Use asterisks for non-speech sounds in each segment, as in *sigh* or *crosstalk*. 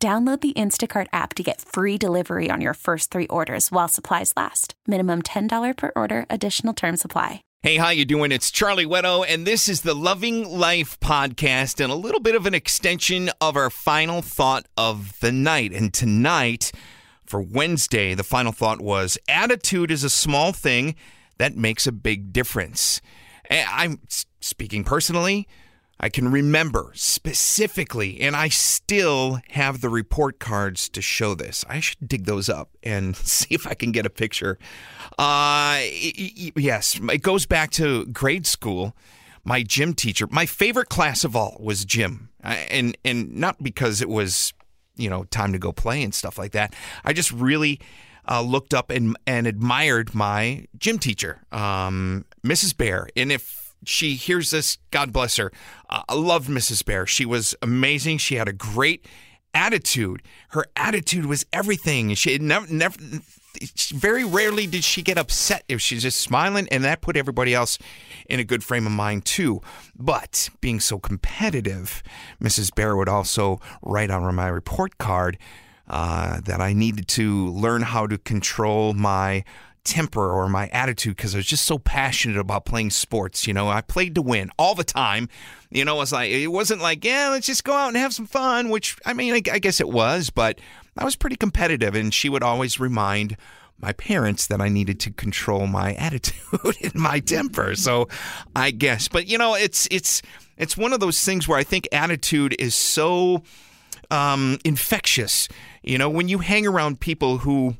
Download the Instacart app to get free delivery on your first three orders while supplies last. Minimum $10 per order, additional term supply. Hey, how you doing? It's Charlie Weddle, and this is the Loving Life podcast and a little bit of an extension of our final thought of the night. And tonight, for Wednesday, the final thought was attitude is a small thing that makes a big difference. I'm speaking personally. I can remember specifically, and I still have the report cards to show this. I should dig those up and *laughs* see if I can get a picture. Uh, yes, it goes back to grade school. My gym teacher, my favorite class of all was gym, and and not because it was, you know, time to go play and stuff like that. I just really uh, looked up and and admired my gym teacher, um, Mrs. Bear, and if she hears this. God bless her. Uh, I loved Mrs. Bear. She was amazing. She had a great attitude. Her attitude was everything. She never, never, very rarely did she get upset if she's just smiling, and that put everybody else in a good frame of mind too. But being so competitive, Mrs. Bear would also write on my report card uh, that I needed to learn how to control my temper or my attitude because I was just so passionate about playing sports. You know, I played to win all the time. You know, it was like it wasn't like yeah, let's just go out and have some fun. Which I mean, I, I guess it was, but I was pretty competitive, and she would always remind my parents that I needed to control my *laughs* attitude and my temper. So I guess, but you know, it's it's it's one of those things where I think attitude is so um, infectious. You know, when you hang around people who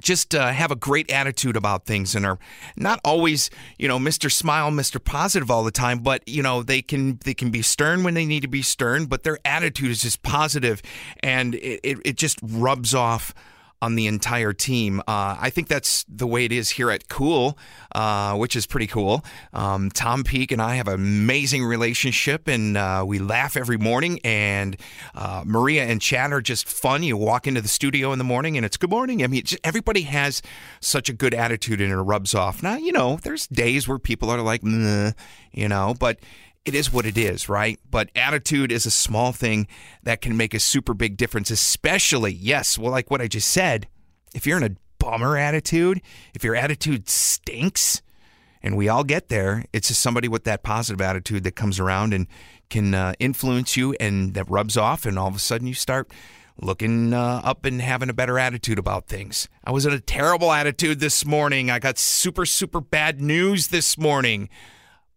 just uh, have a great attitude about things and are not always you know mr smile mr positive all the time but you know they can they can be stern when they need to be stern but their attitude is just positive and it, it, it just rubs off on the entire team. Uh, I think that's the way it is here at Cool, uh, which is pretty cool. Um, Tom Peak and I have an amazing relationship, and uh, we laugh every morning. And uh, Maria and Chad are just fun. You walk into the studio in the morning, and it's good morning. I mean, just, everybody has such a good attitude, and it rubs off. Now, you know, there's days where people are like, you know, but it is what it is, right? But attitude is a small thing that can make a super big difference, especially, yes, well, like what I just said, if you're in a bummer attitude, if your attitude stinks, and we all get there, it's just somebody with that positive attitude that comes around and can uh, influence you and that rubs off, and all of a sudden you start looking uh, up and having a better attitude about things. I was in a terrible attitude this morning. I got super, super bad news this morning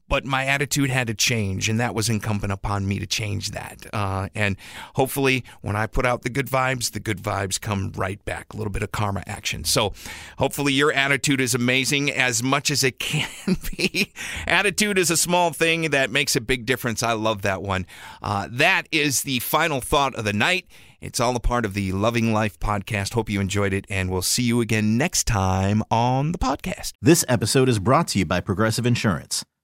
but my attitude had to change, and that was incumbent upon me to change that. Uh, and hopefully, when I put out the good vibes, the good vibes come right back. A little bit of karma action. So, hopefully, your attitude is amazing as much as it *laughs* can be. attitude is a small thing that makes a big difference. I love that one. Uh, that is the final thought of the night. It's all a part of the Loving Life podcast. Hope you enjoyed it, and we'll see you again next time on the podcast. This episode is brought to you by Progressive Insurance.